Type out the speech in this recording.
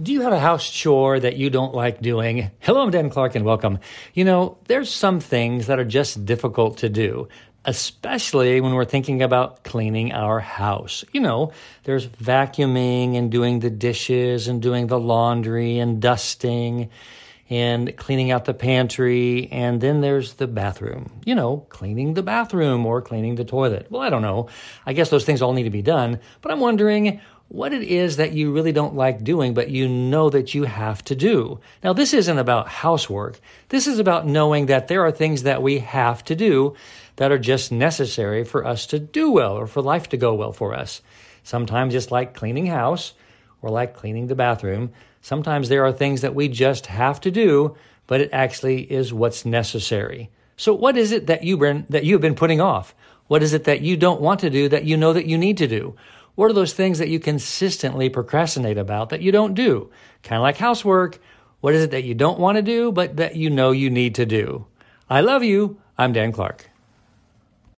Do you have a house chore that you don't like doing? Hello, I'm Dan Clark and welcome. You know, there's some things that are just difficult to do, especially when we're thinking about cleaning our house. You know, there's vacuuming and doing the dishes and doing the laundry and dusting and cleaning out the pantry. And then there's the bathroom, you know, cleaning the bathroom or cleaning the toilet. Well, I don't know. I guess those things all need to be done, but I'm wondering, what it is that you really don't like doing, but you know that you have to do. Now, this isn't about housework. This is about knowing that there are things that we have to do that are just necessary for us to do well or for life to go well for us. Sometimes it's like cleaning house or like cleaning the bathroom. Sometimes there are things that we just have to do, but it actually is what's necessary. So what is it that you been, that you've been putting off? What is it that you don't want to do that you know that you need to do? What are those things that you consistently procrastinate about that you don't do? Kind of like housework. What is it that you don't want to do, but that you know you need to do? I love you. I'm Dan Clark.